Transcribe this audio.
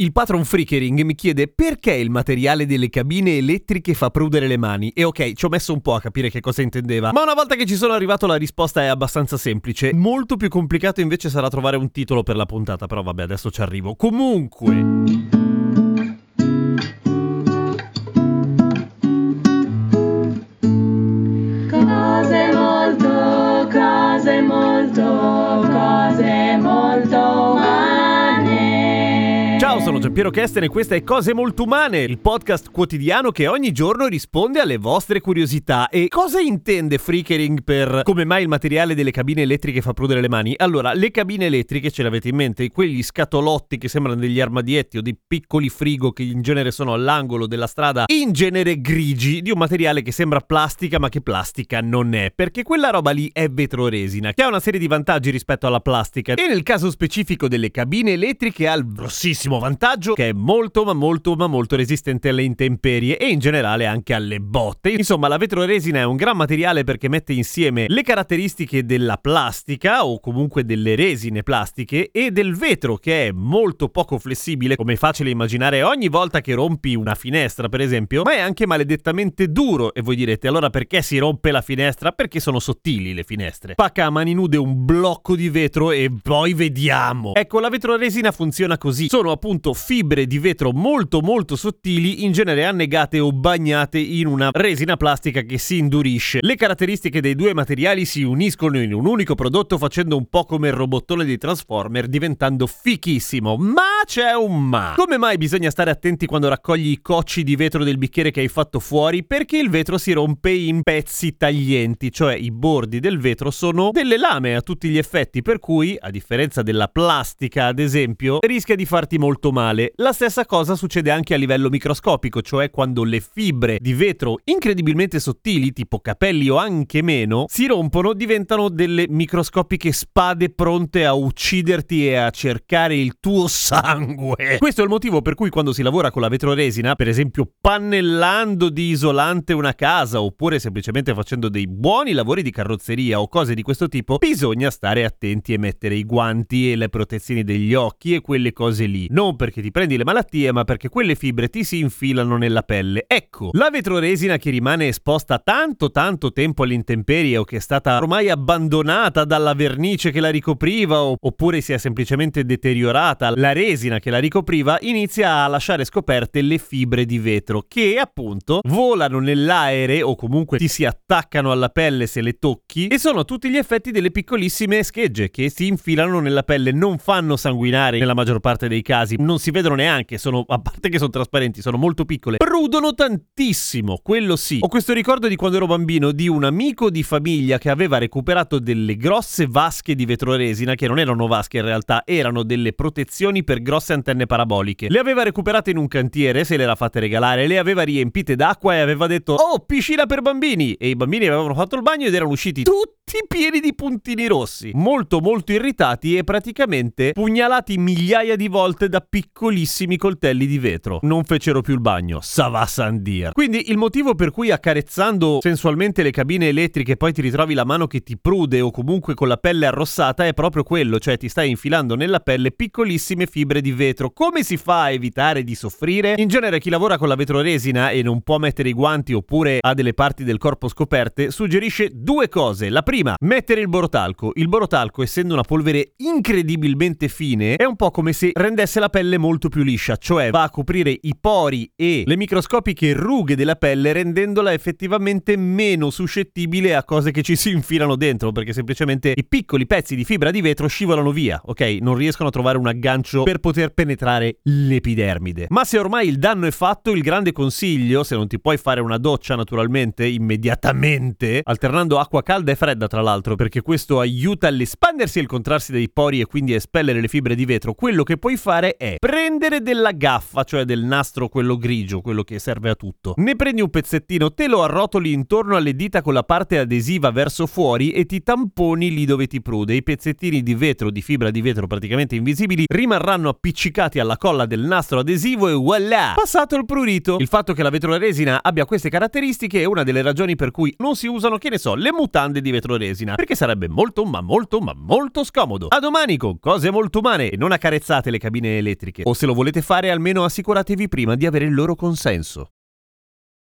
Il patron Freakering mi chiede perché il materiale delle cabine elettriche fa prudere le mani. E ok, ci ho messo un po' a capire che cosa intendeva. Ma una volta che ci sono arrivato la risposta è abbastanza semplice. Molto più complicato invece sarà trovare un titolo per la puntata, però vabbè, adesso ci arrivo. Comunque... sono Giampiero Kesten e questa è Cose Molto Umane, il podcast quotidiano che ogni giorno risponde alle vostre curiosità. E cosa intende Freakering per come mai il materiale delle cabine elettriche fa prudere le mani? Allora, le cabine elettriche ce le avete in mente? Quegli scatolotti che sembrano degli armadietti o dei piccoli frigo che in genere sono all'angolo della strada, in genere grigi, di un materiale che sembra plastica ma che plastica non è, perché quella roba lì è vetroresina, che ha una serie di vantaggi rispetto alla plastica. E nel caso specifico delle cabine elettriche ha il grossissimo vantaggio che è molto ma molto ma molto resistente alle intemperie e in generale anche alle botte. Insomma, la vetroresina è un gran materiale perché mette insieme le caratteristiche della plastica o comunque delle resine plastiche e del vetro che è molto poco flessibile, come è facile immaginare ogni volta che rompi una finestra, per esempio, ma è anche maledettamente duro e voi direte allora perché si rompe la finestra? Perché sono sottili le finestre. Pacca a mani nude un blocco di vetro e poi vediamo. Ecco, la vetroresina funziona così. Sono appunto fibre di vetro molto molto sottili, in genere annegate o bagnate in una resina plastica che si indurisce. Le caratteristiche dei due materiali si uniscono in un unico prodotto facendo un po' come il robottone dei Transformer diventando fichissimo. Ma c'è un ma. Come mai bisogna stare attenti quando raccogli i cocci di vetro del bicchiere che hai fatto fuori? Perché il vetro si rompe in pezzi taglienti, cioè i bordi del vetro sono delle lame a tutti gli effetti, per cui, a differenza della plastica, ad esempio, rischia di farti molto male. La stessa cosa succede anche a livello microscopico, cioè quando le fibre di vetro incredibilmente sottili, tipo capelli o anche meno, si rompono, diventano delle microscopiche spade pronte a ucciderti e a cercare il tuo sangue. Questo è il motivo per cui quando si lavora con la vetroresina, per esempio pannellando di isolante una casa oppure semplicemente facendo dei buoni lavori di carrozzeria o cose di questo tipo, bisogna stare attenti e mettere i guanti e le protezioni degli occhi e quelle cose lì. Non perché ti prendi le malattie, ma perché quelle fibre ti si infilano nella pelle. Ecco, la vetroresina che rimane esposta tanto tanto tempo all'intemperie o che è stata ormai abbandonata dalla vernice che la ricopriva oppure si è semplicemente deteriorata la resina che la ricopriva, inizia a lasciare scoperte le fibre di vetro che appunto volano nell'aere o comunque ti si attaccano alla pelle se le tocchi e sono tutti gli effetti delle piccolissime schegge che si infilano nella pelle, non fanno sanguinare nella maggior parte dei casi, non si vedono neanche, sono a parte che sono trasparenti, sono molto piccole, prudono tantissimo, quello sì. Ho questo ricordo di quando ero bambino di un amico di famiglia che aveva recuperato delle grosse vasche di vetroresina che non erano vasche in realtà, erano delle protezioni per grosse antenne paraboliche. Le aveva recuperate in un cantiere, se le era fatte regalare, le aveva riempite d'acqua e aveva detto "Oh, piscina per bambini!" E i bambini avevano fatto il bagno ed erano usciti tutti pieni di puntini rossi, molto molto irritati e praticamente pugnalati migliaia di volte da piccolissimi coltelli di vetro. Non fecero più il bagno, Sava Sandir. Quindi il motivo per cui accarezzando sensualmente le cabine elettriche poi ti ritrovi la mano che ti prude o comunque con la pelle arrossata è proprio quello, cioè ti stai infilando nella pelle piccolissime fibre di vetro. Come si fa a evitare di soffrire? In genere chi lavora con la vetroresina e non può mettere i guanti oppure ha delle parti del corpo scoperte suggerisce due cose. La prima Prima, mettere il borotalco. Il borotalco, essendo una polvere incredibilmente fine, è un po' come se rendesse la pelle molto più liscia, cioè va a coprire i pori e le microscopiche rughe della pelle rendendola effettivamente meno suscettibile a cose che ci si infilano dentro, perché semplicemente i piccoli pezzi di fibra di vetro scivolano via, ok? Non riescono a trovare un aggancio per poter penetrare l'epidermide. Ma se ormai il danno è fatto, il grande consiglio, se non ti puoi fare una doccia naturalmente immediatamente, alternando acqua calda e fredda tra l'altro, perché questo aiuta all'espandersi e il contrarsi dei pori e quindi a espellere le fibre di vetro, quello che puoi fare è prendere della gaffa, cioè del nastro quello grigio, quello che serve a tutto. Ne prendi un pezzettino, te lo arrotoli intorno alle dita con la parte adesiva verso fuori e ti tamponi lì dove ti prude. I pezzettini di vetro, di fibra di vetro praticamente invisibili, rimarranno appiccicati alla colla del nastro adesivo e voilà! Passato il prurito. Il fatto che la vetroresina abbia queste caratteristiche è una delle ragioni per cui non si usano, che ne so, le mutande di vetroresina, perché sarebbe molto ma molto ma molto scomodo. A domani con cose molto umane e non accarezzate le cabine elettriche. O se lo volete fare almeno assicuratevi prima di avere il loro consenso.